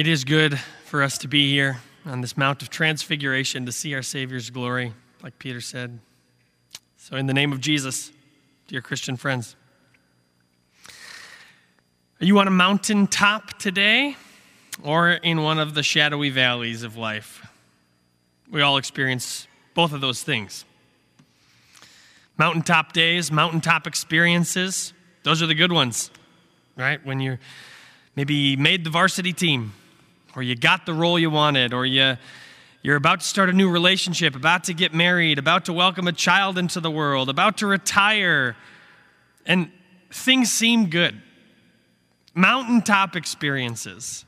It is good for us to be here on this Mount of Transfiguration to see our Savior's glory, like Peter said. So, in the name of Jesus, dear Christian friends, are you on a mountaintop today or in one of the shadowy valleys of life? We all experience both of those things. Mountaintop days, mountaintop experiences, those are the good ones, right? When you're maybe made the varsity team, or you got the role you wanted, or you, you're about to start a new relationship, about to get married, about to welcome a child into the world, about to retire, and things seem good. Mountaintop experiences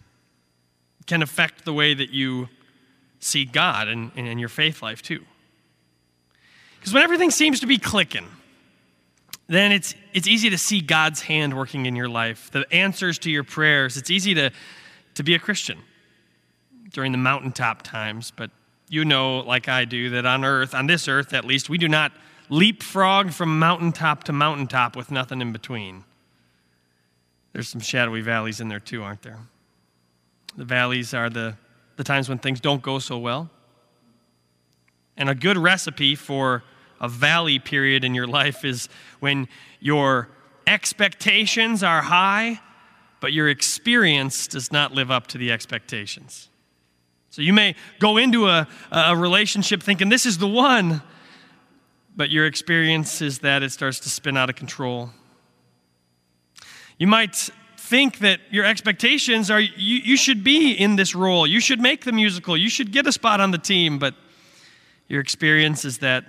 can affect the way that you see God and, and your faith life too. Because when everything seems to be clicking, then it's, it's easy to see God's hand working in your life, the answers to your prayers. It's easy to, to be a Christian during the mountaintop times, but you know, like I do, that on earth, on this earth at least, we do not leapfrog from mountaintop to mountaintop with nothing in between. There's some shadowy valleys in there too, aren't there? The valleys are the, the times when things don't go so well. And a good recipe for a valley period in your life is when your expectations are high, but your experience does not live up to the expectations. So you may go into a, a relationship thinking this is the one, but your experience is that it starts to spin out of control. You might think that your expectations are you, you should be in this role, you should make the musical, you should get a spot on the team, but your experience is that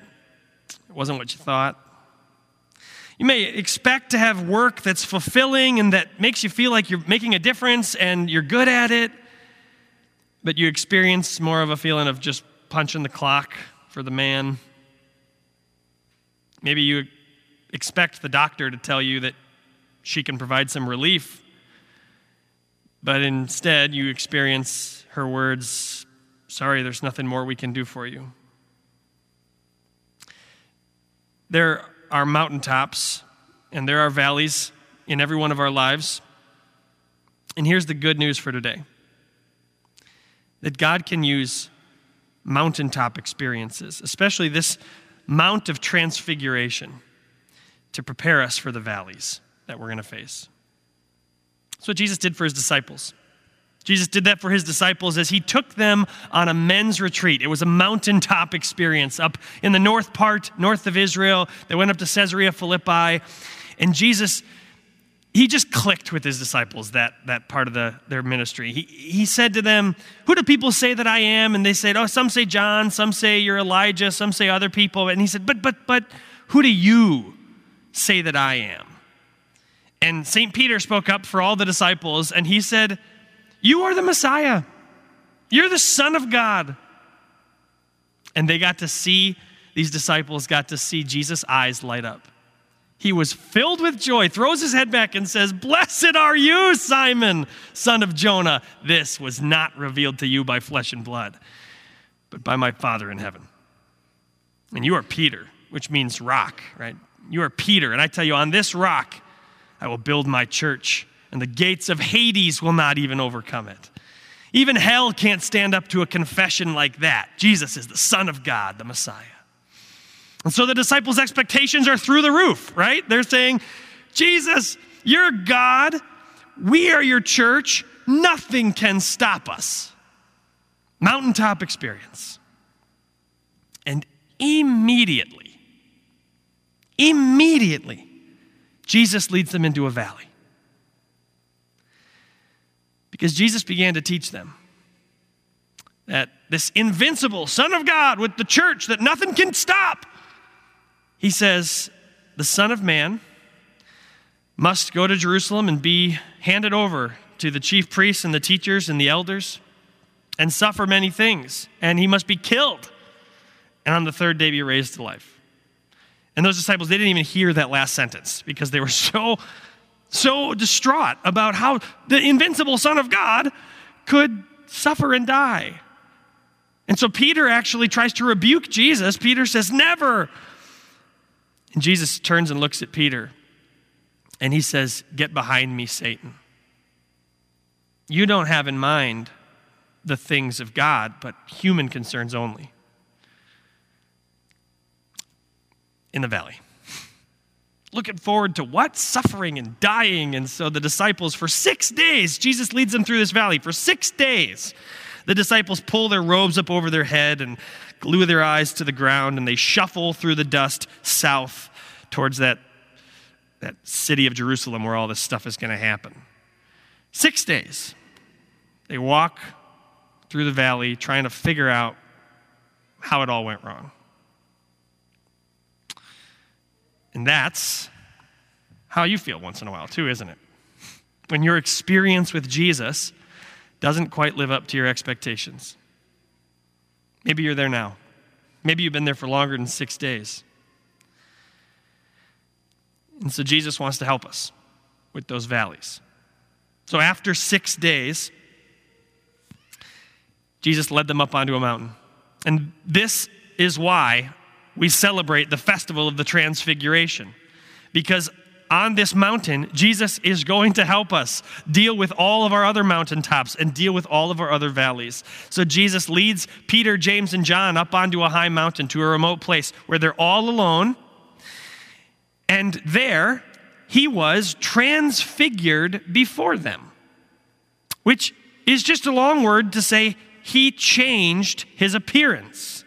it wasn't what you thought. You may expect to have work that's fulfilling and that makes you feel like you're making a difference and you're good at it, but you experience more of a feeling of just punching the clock for the man. Maybe you expect the doctor to tell you that she can provide some relief, but instead you experience her words, Sorry, there's nothing more we can do for you. There are mountaintops and there are valleys in every one of our lives. And here's the good news for today that God can use mountaintop experiences, especially this Mount of Transfiguration, to prepare us for the valleys that we're going to face. That's what Jesus did for his disciples. Jesus did that for his disciples as he took them on a men's retreat. It was a mountaintop experience up in the north part, north of Israel. They went up to Caesarea Philippi, and Jesus he just clicked with his disciples that, that part of the, their ministry. He, he said to them, Who do people say that I am? And they said, Oh, some say John, some say you're Elijah, some say other people. And he said, But, but, but, who do you say that I am? And St. Peter spoke up for all the disciples, and he said, You are the Messiah. You're the Son of God. And they got to see, these disciples got to see Jesus' eyes light up. He was filled with joy, throws his head back, and says, Blessed are you, Simon, son of Jonah. This was not revealed to you by flesh and blood, but by my Father in heaven. And you are Peter, which means rock, right? You are Peter. And I tell you, on this rock, I will build my church, and the gates of Hades will not even overcome it. Even hell can't stand up to a confession like that. Jesus is the Son of God, the Messiah. And so the disciples' expectations are through the roof, right? They're saying, Jesus, you're God. We are your church. Nothing can stop us. Mountaintop experience. And immediately, immediately, Jesus leads them into a valley. Because Jesus began to teach them that this invincible Son of God with the church that nothing can stop he says, The Son of Man must go to Jerusalem and be handed over to the chief priests and the teachers and the elders and suffer many things, and he must be killed, and on the third day be raised to life. And those disciples, they didn't even hear that last sentence because they were so, so distraught about how the invincible Son of God could suffer and die. And so Peter actually tries to rebuke Jesus. Peter says, Never. And Jesus turns and looks at Peter and he says, Get behind me, Satan. you don't have in mind the things of God, but human concerns only. In the valley. Looking forward to what? Suffering and dying. And so the disciples, for six days, Jesus leads them through this valley. For six days, the disciples pull their robes up over their head and glue their eyes to the ground, and they shuffle through the dust south towards that, that city of Jerusalem where all this stuff is going to happen. Six days. They walk through the valley trying to figure out how it all went wrong. And that's how you feel once in a while, too, isn't it? When your experience with Jesus doesn't quite live up to your expectations. Maybe you're there now. Maybe you've been there for longer than six days. And so Jesus wants to help us with those valleys. So after six days, Jesus led them up onto a mountain. And this is why we celebrate the festival of the Transfiguration. Because on this mountain, Jesus is going to help us deal with all of our other mountaintops and deal with all of our other valleys. So Jesus leads Peter, James, and John up onto a high mountain to a remote place where they're all alone. And there, he was transfigured before them, which is just a long word to say he changed his appearance.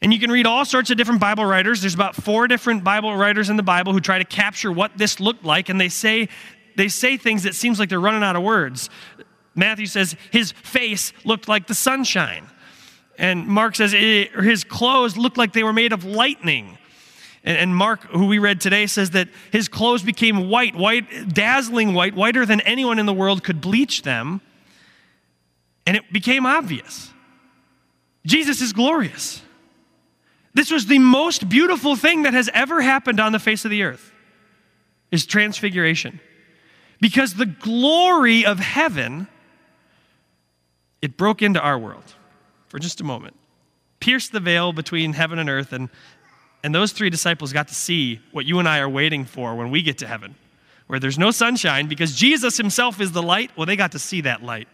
And you can read all sorts of different Bible writers. There's about four different Bible writers in the Bible who try to capture what this looked like, and they say they say things that seems like they're running out of words. Matthew says his face looked like the sunshine. And Mark says eh, his clothes looked like they were made of lightning. And, and Mark, who we read today, says that his clothes became white, white, dazzling white, whiter than anyone in the world could bleach them. And it became obvious Jesus is glorious. This was the most beautiful thing that has ever happened on the face of the earth is transfiguration. Because the glory of heaven it broke into our world for just a moment. Pierced the veil between heaven and earth and and those three disciples got to see what you and I are waiting for when we get to heaven, where there's no sunshine because Jesus himself is the light. Well, they got to see that light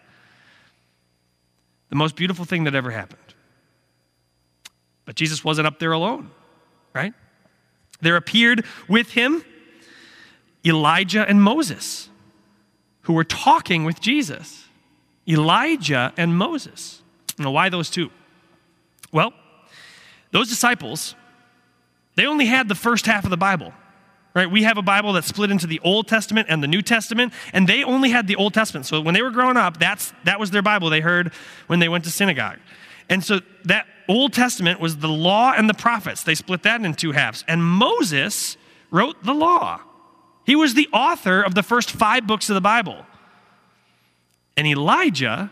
the most beautiful thing that ever happened. But Jesus wasn't up there alone, right? There appeared with him Elijah and Moses, who were talking with Jesus. Elijah and Moses. Now, why those two? Well, those disciples, they only had the first half of the Bible right? We have a Bible that's split into the Old Testament and the New Testament, and they only had the Old Testament. So when they were growing up, that's, that was their Bible they heard when they went to synagogue. And so that Old Testament was the law and the prophets. They split that in two halves. And Moses wrote the law. He was the author of the first five books of the Bible. And Elijah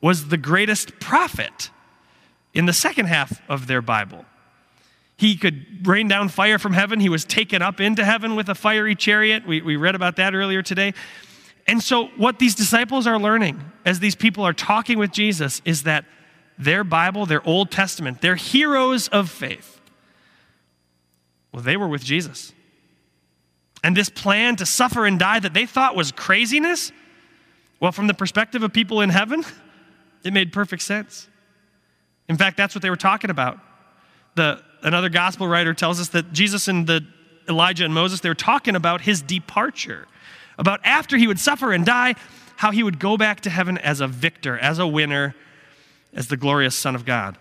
was the greatest prophet in the second half of their Bible. He could rain down fire from heaven. He was taken up into heaven with a fiery chariot. We, we read about that earlier today. And so, what these disciples are learning as these people are talking with Jesus is that their Bible, their Old Testament, their heroes of faith, well, they were with Jesus. And this plan to suffer and die that they thought was craziness, well, from the perspective of people in heaven, it made perfect sense. In fact, that's what they were talking about. The, another gospel writer tells us that Jesus and the Elijah and Moses, they were talking about his departure, about after he would suffer and die, how he would go back to heaven as a victor, as a winner, as the glorious Son of God.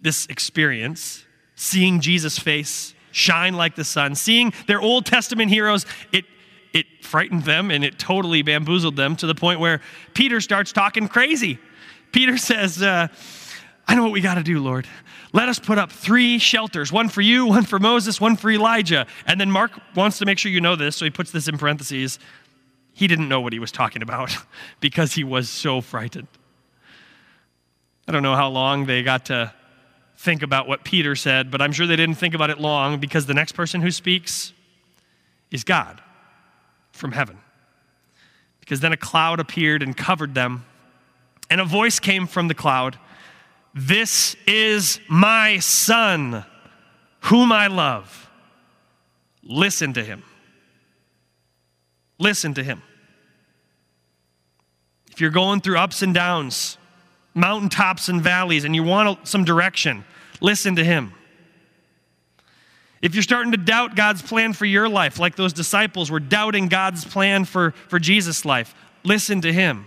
This experience, seeing Jesus' face shine like the sun, seeing their Old Testament heroes, it, it frightened them and it totally bamboozled them to the point where Peter starts talking crazy. Peter says, uh, I know what we got to do, Lord. Let us put up three shelters one for you, one for Moses, one for Elijah. And then Mark wants to make sure you know this, so he puts this in parentheses. He didn't know what he was talking about because he was so frightened. I don't know how long they got to think about what Peter said, but I'm sure they didn't think about it long because the next person who speaks is God from heaven. Because then a cloud appeared and covered them, and a voice came from the cloud this is my son, whom I love. Listen to him. Listen to him. You're going through ups and downs, mountaintops and valleys, and you want some direction, listen to him. If you're starting to doubt God's plan for your life, like those disciples were doubting God's plan for, for Jesus' life, listen to him.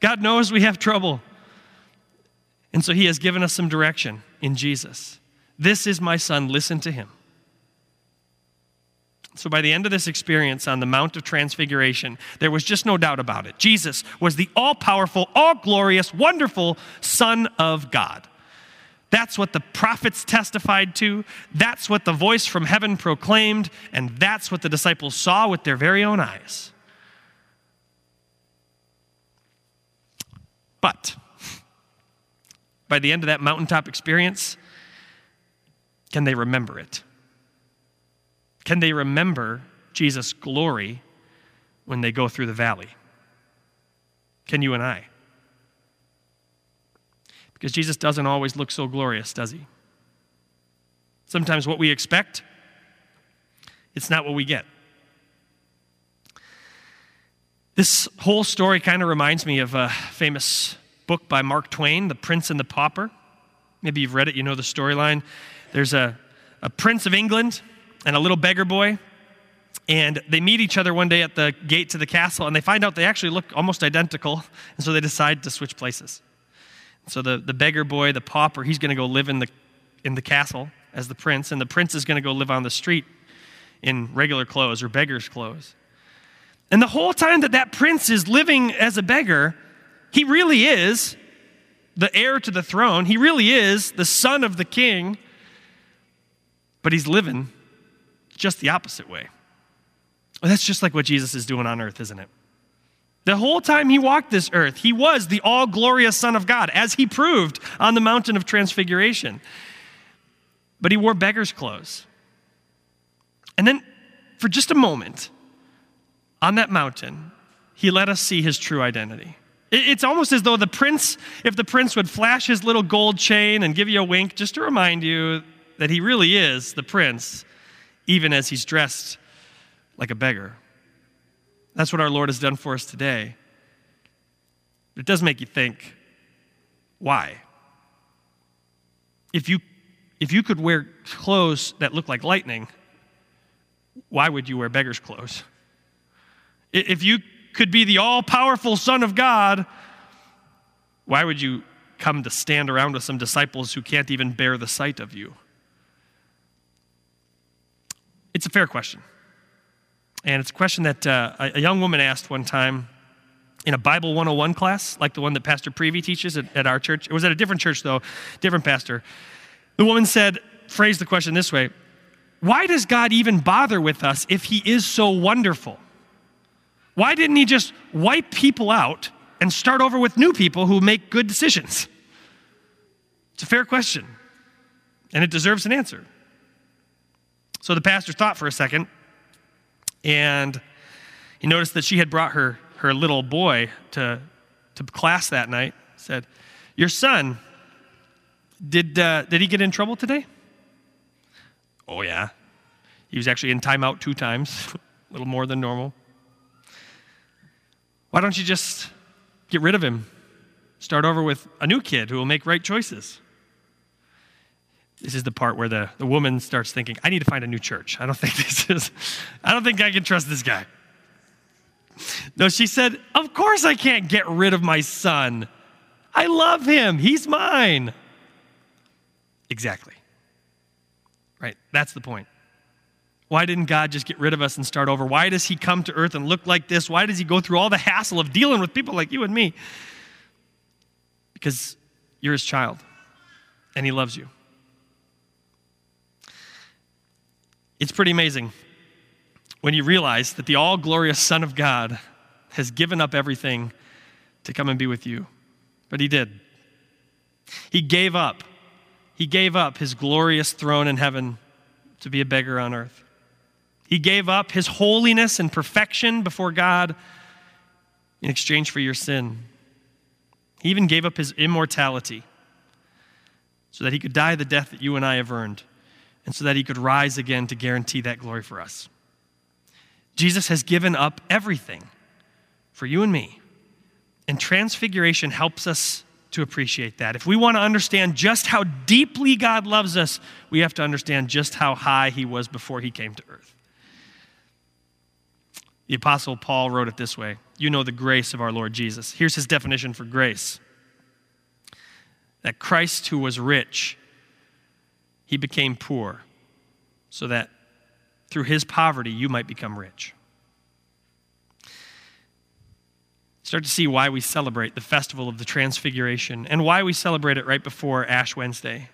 God knows we have trouble. And so he has given us some direction in Jesus. This is my son, listen to him. So, by the end of this experience on the Mount of Transfiguration, there was just no doubt about it. Jesus was the all powerful, all glorious, wonderful Son of God. That's what the prophets testified to. That's what the voice from heaven proclaimed. And that's what the disciples saw with their very own eyes. But by the end of that mountaintop experience, can they remember it? Can they remember Jesus' glory when they go through the valley? Can you and I? Because Jesus doesn't always look so glorious, does he? Sometimes what we expect, it's not what we get. This whole story kind of reminds me of a famous book by Mark Twain, The Prince and the Pauper. Maybe you've read it, you know the storyline. There's a, a prince of England and a little beggar boy. And they meet each other one day at the gate to the castle, and they find out they actually look almost identical. And so they decide to switch places. So the, the beggar boy, the pauper, he's going to go live in the, in the castle as the prince, and the prince is going to go live on the street in regular clothes or beggar's clothes. And the whole time that that prince is living as a beggar, he really is the heir to the throne. He really is the son of the king, but he's living just the opposite way. That's just like what Jesus is doing on earth, isn't it? The whole time he walked this earth, he was the all glorious Son of God, as he proved on the mountain of transfiguration. But he wore beggar's clothes. And then, for just a moment, on that mountain, he let us see his true identity. It's almost as though the prince, if the prince would flash his little gold chain and give you a wink just to remind you that he really is the prince, even as he's dressed like a beggar. That's what our Lord has done for us today. It does make you think why? If you, if you could wear clothes that look like lightning, why would you wear beggar's clothes? If you could be the all powerful Son of God, why would you come to stand around with some disciples who can't even bear the sight of you? It's a fair question. And it's a question that uh, a young woman asked one time in a Bible 101 class, like the one that Pastor Prevey teaches at, at our church. It was at a different church, though, different pastor. The woman said, phrased the question this way Why does God even bother with us if He is so wonderful? Why didn't He just wipe people out and start over with new people who make good decisions? It's a fair question, and it deserves an answer. So the pastor thought for a second and he noticed that she had brought her, her little boy to, to class that night. Said, Your son, did, uh, did he get in trouble today? Oh, yeah. He was actually in timeout two times, a little more than normal. Why don't you just get rid of him? Start over with a new kid who will make right choices. This is the part where the, the woman starts thinking, I need to find a new church. I don't think this is, I don't think I can trust this guy. No, she said, Of course I can't get rid of my son. I love him. He's mine. Exactly. Right? That's the point. Why didn't God just get rid of us and start over? Why does He come to earth and look like this? Why does He go through all the hassle of dealing with people like you and me? Because you're His child and He loves you. It's pretty amazing when you realize that the all glorious Son of God has given up everything to come and be with you. But he did. He gave up. He gave up his glorious throne in heaven to be a beggar on earth. He gave up his holiness and perfection before God in exchange for your sin. He even gave up his immortality so that he could die the death that you and I have earned and so that he could rise again to guarantee that glory for us. Jesus has given up everything for you and me And transfiguration helps us to appreciate that. If we want to understand just how deeply God loves us, we have to understand just how high He was before He came to earth. The Apostle Paul wrote it this way You know the grace of our Lord Jesus. Here's his definition for grace that Christ, who was rich, he became poor, so that through his poverty you might become rich. Start to see why we celebrate the festival of the Transfiguration and why we celebrate it right before Ash Wednesday.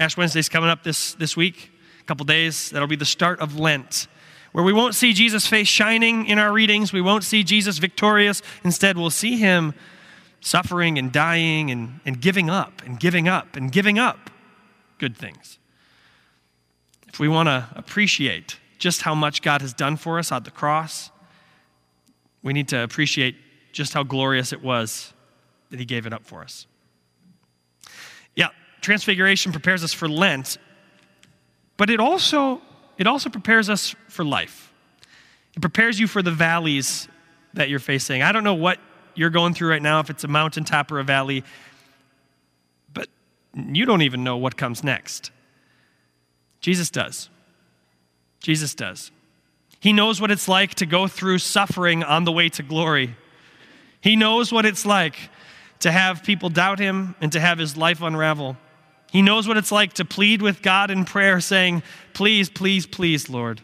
Ash Wednesday is coming up this, this week, a couple days. That'll be the start of Lent where we won't see Jesus' face shining in our readings. We won't see Jesus victorious. Instead, we'll see him suffering and dying and, and giving up and giving up and giving up good things. If we want to appreciate just how much God has done for us at the cross, we need to appreciate just how glorious it was that he gave it up for us. Yeah, transfiguration prepares us for Lent, but it also it also prepares us for life. It prepares you for the valleys that you're facing. I don't know what you're going through right now, if it's a mountaintop or a valley, but you don't even know what comes next. Jesus does. Jesus does. He knows what it's like to go through suffering on the way to glory. He knows what it's like to have people doubt him and to have his life unravel. He knows what it's like to plead with God in prayer, saying, Please, please, please, Lord.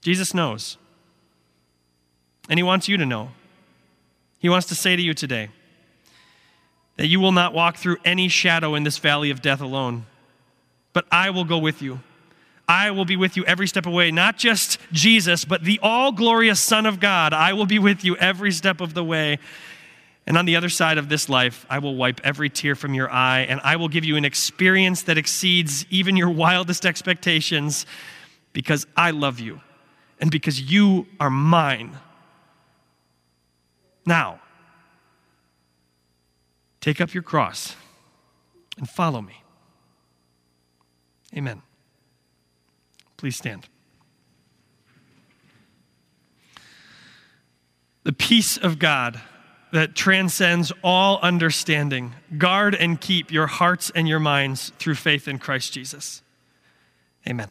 Jesus knows. And He wants you to know. He wants to say to you today that you will not walk through any shadow in this valley of death alone, but I will go with you. I will be with you every step of the way. Not just Jesus, but the all glorious Son of God. I will be with you every step of the way. And on the other side of this life, I will wipe every tear from your eye, and I will give you an experience that exceeds even your wildest expectations because I love you and because you are mine. Now, take up your cross and follow me. Amen. Please stand. The peace of God that transcends all understanding. Guard and keep your hearts and your minds through faith in Christ Jesus. Amen.